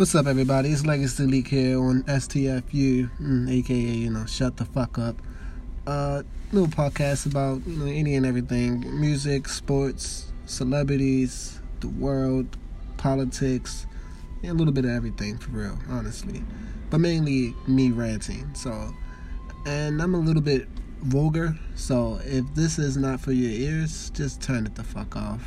What's up, everybody? It's Legacy Leak here on STFU, aka mm, you know, shut the fuck up. Uh, little podcast about you know any and everything: music, sports, celebrities, the world, politics, and a little bit of everything for real, honestly. But mainly me ranting. So, and I'm a little bit vulgar. So if this is not for your ears, just turn it the fuck off.